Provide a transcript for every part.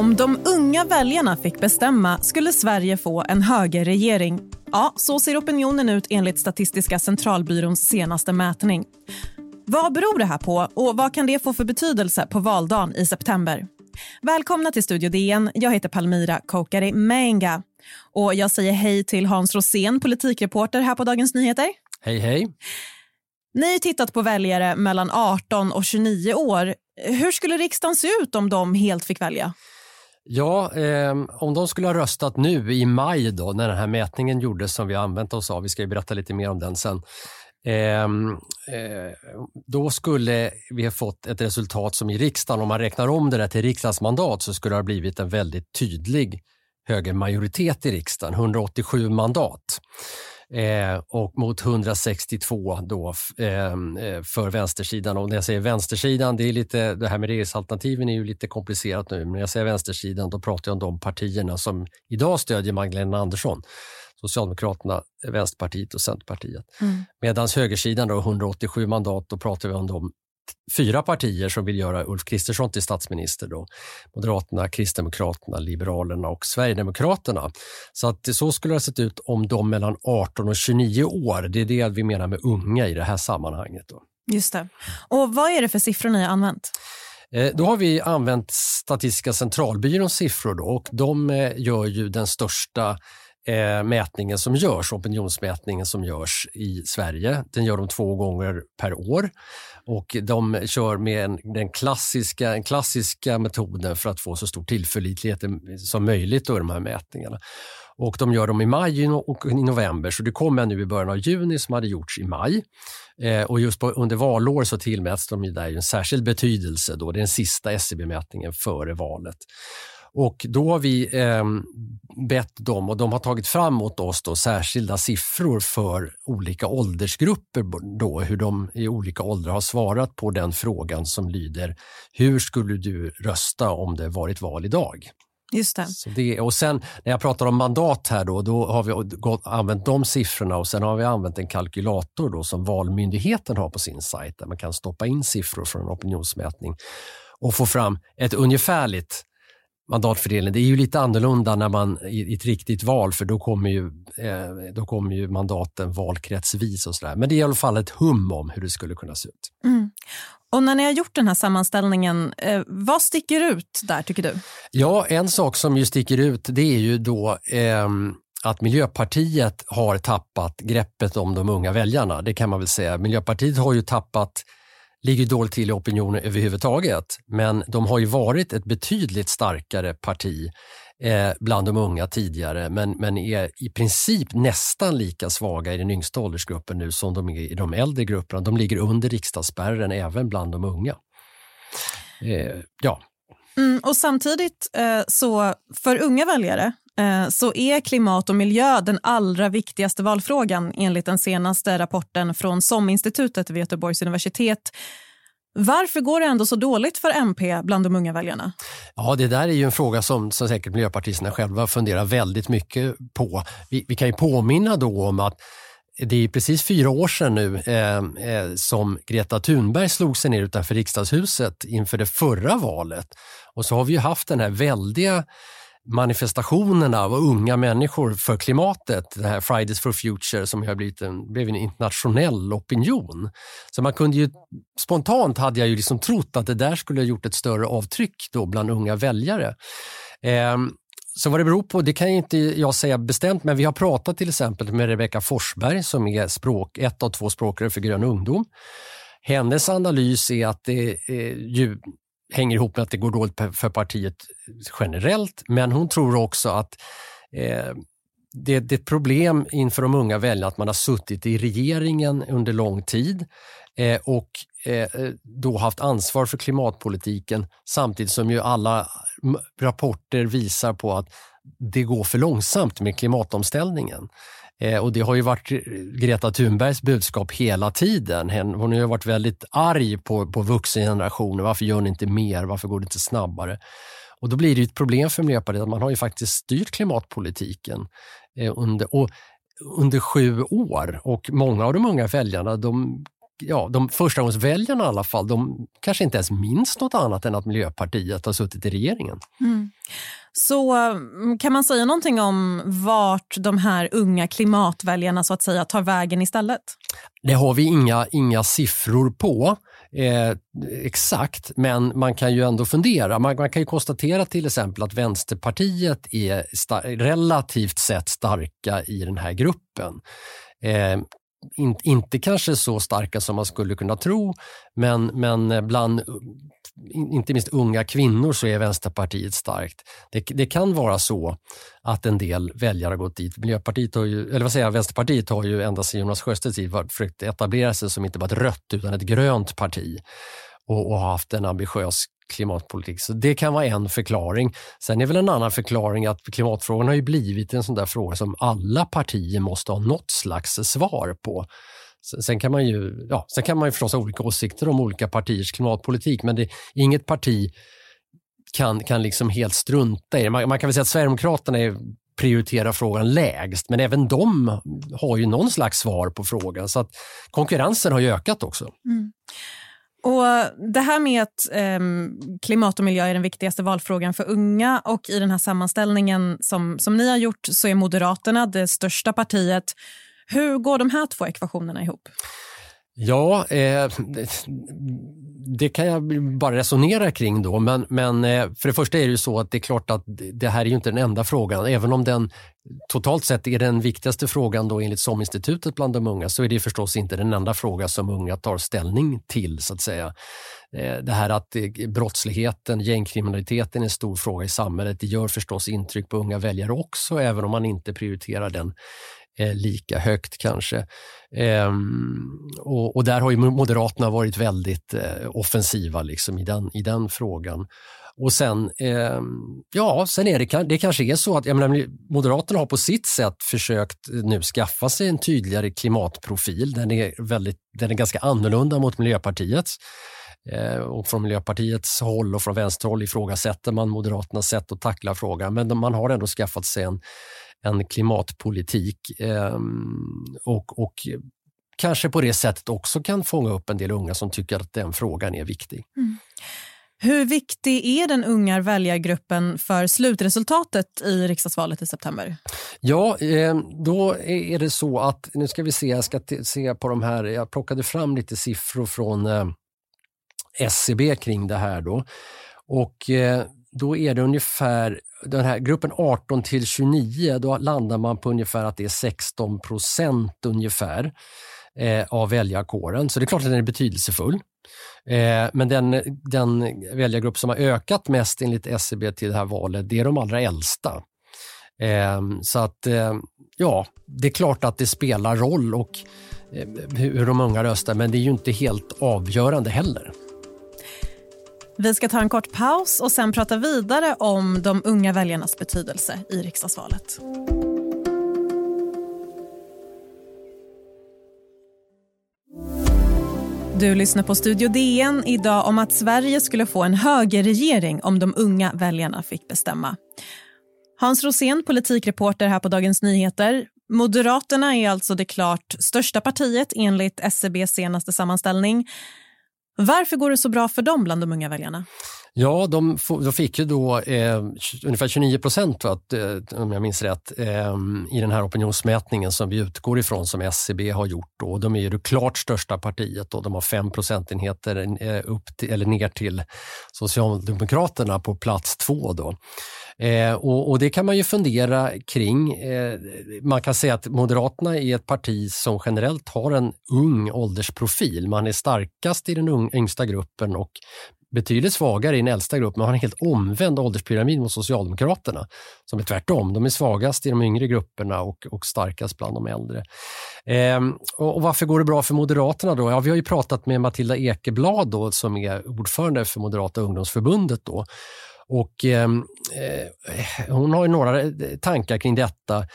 Om de unga väljarna fick bestämma skulle Sverige få en högerregering. Ja, så ser opinionen ut enligt Statistiska centralbyråns senaste mätning. Vad beror det här på och vad kan det få för betydelse på valdagen i september? Välkomna till Studio DN. Jag heter Palmira Kokari Menga. Och jag säger hej till Hans Rosén, politikreporter här på Dagens Nyheter. Hej, hej. Ni har tittat på väljare mellan 18 och 29 år. Hur skulle riksdagen se ut om de helt fick välja? Ja, eh, om de skulle ha röstat nu i maj då när den här mätningen gjordes som vi har använt oss av, vi ska ju berätta lite mer om den sen, Ehm, eh, då skulle vi ha fått ett resultat som i riksdagen, om man räknar om det där till riksdagsmandat så skulle det ha blivit en väldigt tydlig högermajoritet i riksdagen, 187 mandat. Eh, och mot 162 då ehm, eh, för vänstersidan. Och när jag säger vänstersidan, det, är lite, det här med regeringsalternativen är ju lite komplicerat nu, men när jag säger vänstersidan då pratar jag om de partierna som idag stödjer Magdalena Andersson. Socialdemokraterna, Vänsterpartiet och Centerpartiet. Mm. Medan högersidan då 187 mandat, då pratar vi om de fyra partier som vill göra Ulf Kristersson till statsminister. Då. Moderaterna, Kristdemokraterna, Liberalerna och Sverigedemokraterna. Så att så skulle det ha sett ut om de mellan 18 och 29 år. Det är det vi menar med unga i det här sammanhanget. Då. Just det. Och vad är det för siffror ni har använt? Eh, då har vi använt Statistiska centralbyråns siffror då, och de eh, gör ju den största eh, mätningen som görs, opinionsmätningen som görs i Sverige. Den gör de två gånger per år och de kör med en, den klassiska, den klassiska metoden för att få så stor tillförlitlighet som möjligt i de här mätningarna. Och de gör dem i maj och i november, så det kommer nu i början av juni som hade gjorts i maj. Eh, och just på, under valår så tillmäts de ju där en särskild betydelse. Då. Det är den sista SCB-mätningen före valet. Och då har vi eh, bett dem och de har tagit fram åt oss då särskilda siffror för olika åldersgrupper, då, hur de i olika åldrar har svarat på den frågan som lyder Hur skulle du rösta om det varit val idag? Just det. Det. Och sen när jag pratar om mandat här då, då har vi gått, använt de siffrorna och sen har vi använt en kalkylator då som Valmyndigheten har på sin sajt där man kan stoppa in siffror från en opinionsmätning och få fram ett ungefärligt mandatfördelning. Det är ju lite annorlunda när man i ett riktigt val för då kommer ju, eh, då kommer ju mandaten valkretsvis och sådär. Men det är i alla fall ett hum om hur det skulle kunna se ut. Mm. Och när ni har gjort den här sammanställningen, eh, vad sticker ut där tycker du? Ja, en sak som ju sticker ut det är ju då eh, att Miljöpartiet har tappat greppet om de unga väljarna. Det kan man väl säga. Miljöpartiet har ju tappat ligger dåligt till i opinionen överhuvudtaget. Men de har ju varit ett betydligt starkare parti eh, bland de unga tidigare men, men är i princip nästan lika svaga i den yngsta åldersgruppen nu som de är i de äldre grupperna. De ligger under riksdagsspärren även bland de unga. Eh, ja. Mm, och samtidigt eh, så för unga väljare Eh, så är klimat och miljö den allra viktigaste valfrågan enligt den senaste rapporten från SOM-institutet vid Göteborgs universitet. Varför går det ändå så dåligt för MP bland de unga väljarna? Ja, det där är ju en fråga som, som säkert miljöpartisterna själva funderar väldigt mycket på. Vi, vi kan ju påminna då om att det är precis fyra år sedan nu eh, eh, som Greta Thunberg slog sig ner utanför riksdagshuset inför det förra valet. Och så har vi ju haft den här väldiga manifestationerna av unga människor för klimatet, det här Fridays for Future som har blivit en, blev en internationell opinion. Så man kunde ju, spontant hade jag ju liksom trott att det där skulle ha gjort ett större avtryck då bland unga väljare. Eh, så vad det beror på, det kan inte jag säga bestämt, men vi har pratat till exempel med Rebecka Forsberg som är språk, ett av två språkrör för Grön ungdom. Hennes analys är att det är ju hänger ihop med att det går dåligt för partiet generellt, men hon tror också att eh, det, det är ett problem inför de unga väljarna att man har suttit i regeringen under lång tid eh, och eh, då haft ansvar för klimatpolitiken samtidigt som ju alla rapporter visar på att det går för långsamt med klimatomställningen. Eh, och det har ju varit Greta Thunbergs budskap hela tiden. Hon har ju varit väldigt arg på, på vuxengenerationen. Varför gör ni inte mer? Varför går det inte snabbare? Och då blir det ett problem för Miljöpartiet att man har ju faktiskt styrt klimatpolitiken eh, under, och, under sju år och många av de unga väljarna de ja, de förstagångsväljarna i alla fall, de kanske inte ens minns något annat än att Miljöpartiet har suttit i regeringen. Mm. Så mm, kan man säga någonting om vart de här unga klimatväljarna så att säga tar vägen istället? Det har vi inga, inga siffror på eh, exakt, men man kan ju ändå fundera. Man, man kan ju konstatera till exempel att Vänsterpartiet är relativt sett starka i den här gruppen. Eh, in, inte kanske så starka som man skulle kunna tro, men, men eh, bland eh, inte minst unga kvinnor så är Vänsterpartiet starkt. Det, det, kan vara så att en del väljare har gått dit. Miljöpartiet har ju, eller vad säger jag, Vänsterpartiet har ju ända sedan Jonas Sjöstedts tid försökt etablera sig som inte bara ett rött utan ett grönt parti och, och haft en ambitiös klimatpolitik. Så det kan vara en förklaring. Sen är väl en annan förklaring att klimatfrågan har ju blivit en sån där fråga som alla partier måste ha något slags svar på. Sen kan man ju, ja, sen kan man ju förstås ha olika åsikter om olika partiers klimatpolitik, men det, inget parti kan, kan liksom helt strunta i det. Man, man kan väl säga att Sverigedemokraterna är, prioriterar frågan lägst, men även de har ju någon slags svar på frågan. Så att konkurrensen har ju ökat också. Mm. Och Det här med att eh, klimat och miljö är den viktigaste valfrågan för unga och i den här sammanställningen som, som ni har gjort så är Moderaterna det största partiet. Hur går de här två ekvationerna ihop? Ja, eh, det kan jag bara resonera kring då. Men, men eh, för det första är det ju så att det är klart att det här är ju inte den enda frågan. Även om den totalt sett är den viktigaste frågan då enligt SOM-institutet bland de unga så är det förstås inte den enda fråga som unga tar ställning till så att säga. Eh, det här att eh, brottsligheten, gängkriminaliteten är en stor fråga i samhället. Det gör förstås intryck på unga väljare också även om man inte prioriterar den eh, lika högt kanske. Ehm, och, och, där har ju Moderaterna varit väldigt eh, offensiva liksom i, den, i den frågan. Och sen, eh, ja, sen är det, det kanske är så att jag menar, Moderaterna har på sitt sätt försökt eh, nu skaffa sig en tydligare klimatprofil. Den är, väldigt, den är ganska annorlunda mot Miljöpartiets. Eh, och från Miljöpartiets håll och från vänsterhåll ifrågasätter man Moderaternas sätt att tackla frågan, men man har ändå skaffat sig en, en klimatpolitik eh, och, och kanske på det sättet också kan fånga upp en del unga som tycker att den frågan är viktig. Mm. Hur viktig är den unga väljargruppen för slutresultatet i riksdagsvalet i september? Ja, eh, då är det så att, nu ska vi se, jag ska se på de här, jag plockade fram lite siffror från eh, SCB kring det här då. Och eh, då är det ungefär, den här gruppen 18 till 29, då landar man på ungefär att det är 16 procent ungefär eh, av väljarkåren. Så det är klart att den är betydelsefull. Eh, men den, den väljargrupp som har ökat mest enligt SCB till det här valet, det är de allra äldsta. Eh, så att, eh, ja, det är klart att det spelar roll och eh, hur de unga röstar, men det är ju inte helt avgörande heller. Vi ska ta en kort paus och sen prata vidare om de unga väljarnas betydelse i riksdagsvalet. Du lyssnar på Studio DN idag om att Sverige skulle få en högerregering om de unga väljarna fick bestämma. Hans Rosén, politikreporter här på Dagens Nyheter. Moderaterna är alltså det klart största partiet enligt SCBs senaste sammanställning. Varför går det så bra för dem bland de unga väljarna? Ja, de, de fick ju då eh, ungefär 29 procent, eh, om jag minns rätt, eh, i den här opinionsmätningen som vi utgår ifrån som SCB har gjort. Då. De är ju det klart största partiet och de har 5 procentenheter eh, upp till, eller ner till Socialdemokraterna på plats två. Då. Eh, och, och, det kan man ju fundera kring. Eh, man kan säga att Moderaterna är ett parti som generellt har en ung åldersprofil. Man är starkast i den yngsta gruppen och betydligt svagare i den äldsta gruppen. Man har en helt omvänd ålderspyramid mot Socialdemokraterna som är tvärtom. De är svagast i de yngre grupperna och, och starkast bland de äldre. Ehm, och, och, varför går det bra för Moderaterna då? Ja, vi har ju pratat med Matilda Ekeblad då, som är ordförande för Moderata ungdomsförbundet. Då. Och ehm, eh, hon har några eh, tankar kring detta.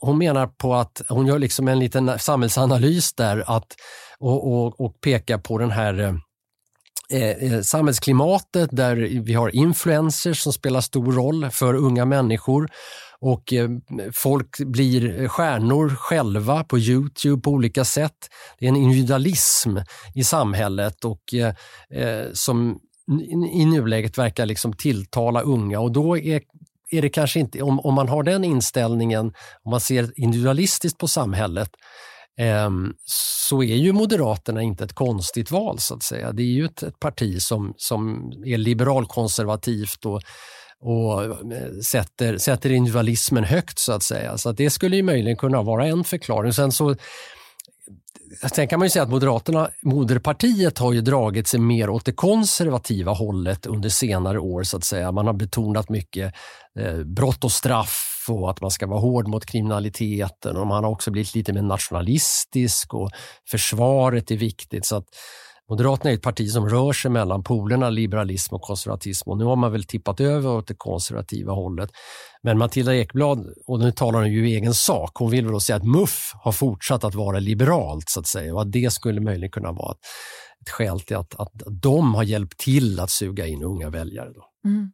Hon menar på att hon gör liksom en liten samhällsanalys där att, och, och, och pekar på den här eh, eh, samhällsklimatet där vi har influencers som spelar stor roll för unga människor och eh, folk blir stjärnor själva på Youtube på olika sätt. Det är en individualism i samhället och eh, eh som i nuläget verkar liksom tilltala unga och då är är det kanske inte, om, om man har den inställningen, om man ser individualistiskt på samhället, eh, så är ju Moderaterna inte ett konstigt val så att säga. Det är ju ett, ett parti som, som är liberalkonservativt och och eh, sätter, sätter individualismen högt så att säga. Så att det skulle ju möjligen kunna vara en förklaring. Sen så Sen kan man ju säga att Moderaterna, moderpartiet har ju dragit sig mer åt det konservativa hållet under senare år så att säga. Man har betonat mycket eh, brott och straff och att man ska vara hård mot kriminaliteten och man har också blivit lite mer nationalistisk och försvaret är viktigt. Så att Moderaterna är ett parti som rör sig mellan polerna liberalism och konservatism och nu har man väl tippat över åt det konservativa hållet. Men Matilda Ekblad, och nu talar hon ju i egen sak, hon vill väl säga att MUF har fortsatt att vara liberalt så att säga och att det skulle möjligen kunna vara ett skäl till att, att de har hjälpt till att suga in unga väljare. Då. Mm.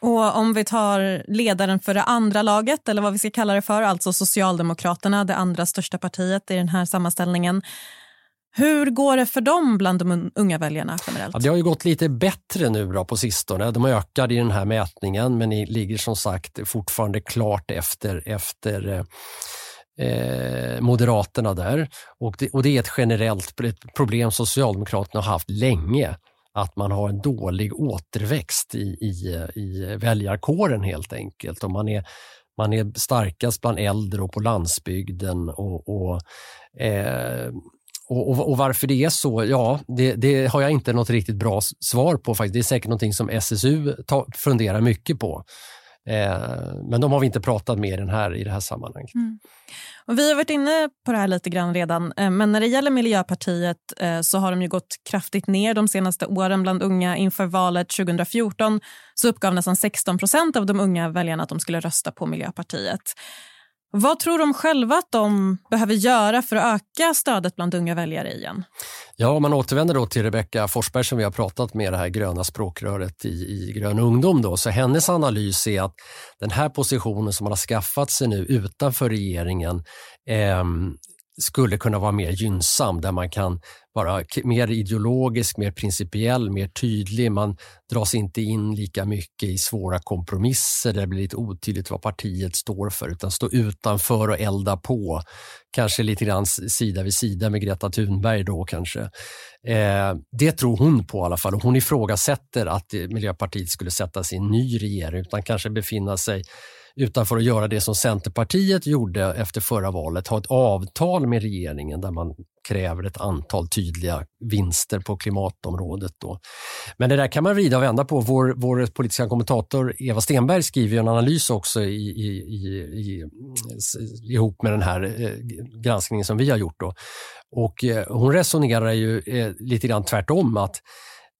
Och om vi tar ledaren för det andra laget, eller vad vi ska kalla det för, alltså Socialdemokraterna, det andra största partiet i den här sammanställningen. Hur går det för dem bland de unga väljarna generellt? Ja, det har ju gått lite bättre nu då på sistone. De ökar i den här mätningen men ni ligger som sagt fortfarande klart efter, efter eh, Moderaterna där. Och det, och det är ett generellt problem Socialdemokraterna har haft länge att man har en dålig återväxt i, i, i väljarkåren helt enkelt. Och man, är, man är starkast bland äldre och på landsbygden och, och eh, och, och, och, varför det är så, ja, det, det, har jag inte något riktigt bra svar på faktiskt. Det är säkert någonting som SSU ta, funderar mycket på. Eh, men de har vi inte pratat med i, den här, i det här sammanhanget. Mm. Och vi har varit inne på det här lite grann redan, eh, men när det gäller Miljöpartiet eh, så har de ju gått kraftigt ner de senaste åren bland unga. Inför valet 2014 så uppgav nästan 16 procent av de unga väljarna att de skulle rösta på Miljöpartiet. Vad tror de själva att de behöver göra för att öka stödet bland unga väljare igen? Ja, om man återvänder då till Rebecka Forsberg som vi har pratat med, det här gröna språkröret i, i Grön ungdom, då, så hennes analys är att den här positionen som man har skaffat sig nu utanför regeringen eh, skulle kunna vara mer gynnsam där man kan vara mer ideologisk, mer principiell, mer tydlig. Man dras inte in lika mycket i svåra kompromisser där det blir lite otydligt vad partiet står för utan stå utanför och elda på. Kanske lite grann sida vid sida med Greta Thunberg då kanske. Eh, det tror hon på i alla fall och hon ifrågasätter att Miljöpartiet skulle sätta sig i en ny regering utan kanske befinna sig utan för att göra det som Centerpartiet gjorde efter förra valet, ha ett avtal med regeringen där man kräver ett antal tydliga vinster på klimatområdet. Då. Men det där kan man vrida och vända på. Vår, vår politiska kommentator Eva Stenberg skriver en analys också i, i, i, i, ihop med den här eh, granskningen som vi har gjort. Då. Och eh, hon resonerar ju eh, lite grann tvärtom att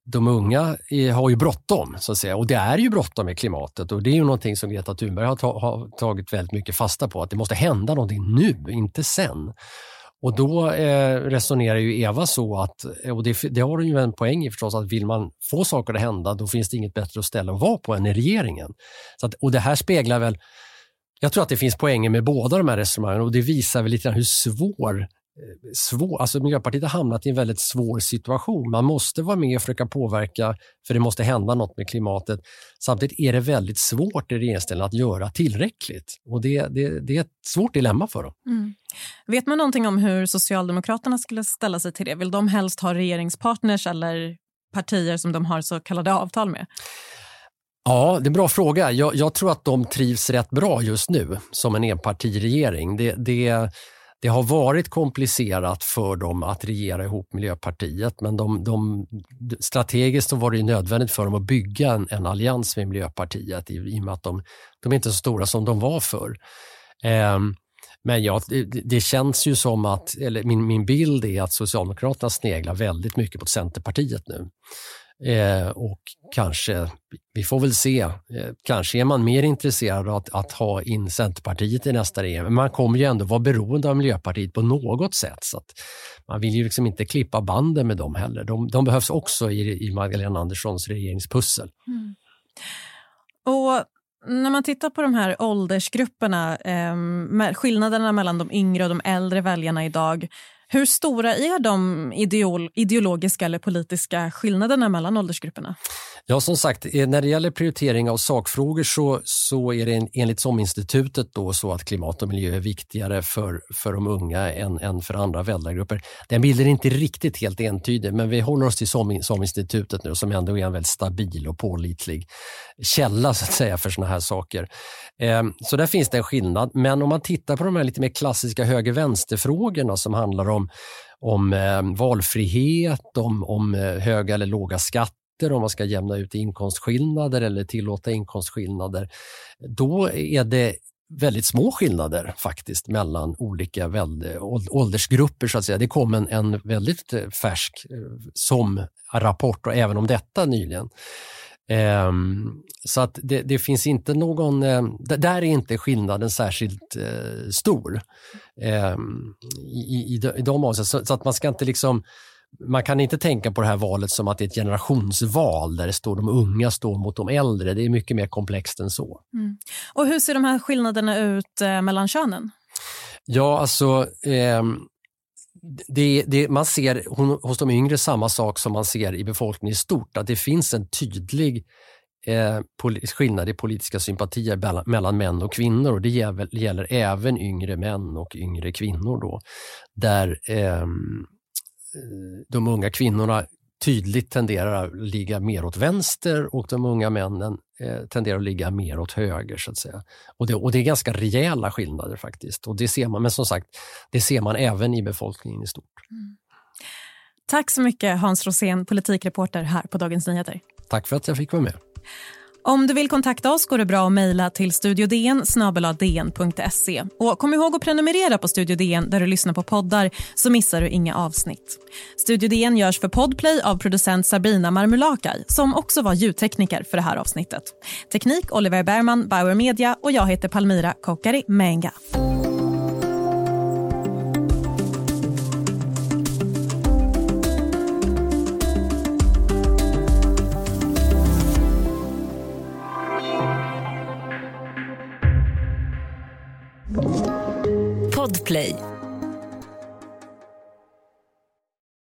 de unga har ju bråttom, så att säga. Och det är ju bråttom med klimatet och det är ju någonting som Greta Thunberg har, ta, har tagit väldigt mycket fasta på, att det måste hända någonting nu, inte sen. Och då eh, resonerar ju Eva så att, och det, det har hon ju en poäng i förstås, att vill man få saker att hända då finns det inget bättre ställe att vara på än i regeringen. Så att, och det här speglar väl jag tror att det finns poänger med båda de här resonemangen och det visar väl lite hur svår svår, alltså Miljöpartiet har hamnat i en väldigt svår situation. Man måste vara med och försöka påverka för det måste hända något med klimatet. Samtidigt är det väldigt svårt i regeringsställning att göra tillräckligt och det, det, det är ett svårt dilemma för dem. Mm. Vet man någonting om hur Socialdemokraterna skulle ställa sig till det? Vill de helst ha regeringspartners eller partier som de har så kallade avtal med? Ja, det är en bra fråga. Jag, jag tror att de trivs rätt bra just nu som en enpartiregering. Det, det det har varit komplicerat för dem att regera ihop Miljöpartiet men de, de, strategiskt så var det nödvändigt för dem att bygga en, en allians med Miljöpartiet i, i och med att de, de är inte så stora som de var förr. Eh, men ja, det, det, känns ju som att, eller min, min bild är att Socialdemokraterna sneglar väldigt mycket på Centerpartiet nu. Eh, och kanske, vi får väl se, eh, kanske är man mer intresserad av att, att, ha in Centerpartiet i nästa regering. Men man kommer ju ändå vara beroende av Miljöpartiet på något sätt. Så att man vill ju liksom inte klippa banden med dem heller. De, de behövs också i, i Magdalena Anderssons regeringspussel. Mm. Och när man tittar på de här åldersgrupperna, eh, skillnaderna mellan de yngre och de äldre väljarna idag, hur stora är de ideol ideologiska eller politiska skillnaderna mellan åldersgrupperna? Ja, som sagt, eh, när det gäller prioritering av sakfrågor så, så är det enligt SOM-institutet då så att klimat och miljö är viktigare för, för de unga än, än för andra väljargrupper. Den bilden är inte riktigt helt entydig, men vi håller oss till SOM-institutet nu som ändå är en väldigt stabil och pålitlig källa så att säga för sådana här saker. Ehm, så där finns det en skillnad, men om man tittar på de här lite mer klassiska höger-vänster-frågorna som handlar om om ehm, valfrihet, om, om eh, höga eller låga skatter om man ska jämna ut inkomstskillnader eller tillåta inkomstskillnader, då är det väldigt små skillnader faktiskt mellan olika åldersgrupper. så att säga. Det kom en, en väldigt eh, färsk eh, som rapport och även om detta nyligen. Um, så att det, det, finns inte någon, um, där är inte skillnaden särskilt uh, stor um, i, i, i de avseendena. Så, så, att man ska inte liksom man kan inte tänka på det här valet som att det är ett generationsval där det står de unga står mot de äldre. Det är mycket mer komplext än så. Mm. Och Hur ser de här skillnaderna ut eh, mellan könen? Ja, alltså eh, det, det, man ser hos de yngre samma sak som man ser i befolkningen i stort, att det finns en tydlig eh, skillnad i politiska sympatier mellan män och kvinnor och det gäller, gäller även yngre män och yngre kvinnor då. Där ehm, eh, de unga kvinnorna tydligt tenderar att ligga mer åt vänster och de unga männen eh, tenderar att ligga mer åt höger. så att säga. Och det, och det är ganska rejäla skillnader faktiskt. Och det ser man, men som sagt, det ser man även i befolkningen i stort. Mm. Tack så mycket Hans Rosén, politikreporter här på Dagens Nyheter. Tack för att jag fick vara med. Om du vill kontakta oss går det bra att mejla till studiodn dn.se. Och kom ihåg att prenumerera på Studio DN där du lyssnar på poddar så missar du inga avsnitt. Studio DN görs för Podplay av producent Sabina Marmulakai som också var ljudtekniker för det här avsnittet. Teknik Oliver Bergman, Bauer Media och jag heter Palmira Kokari Menga. Play.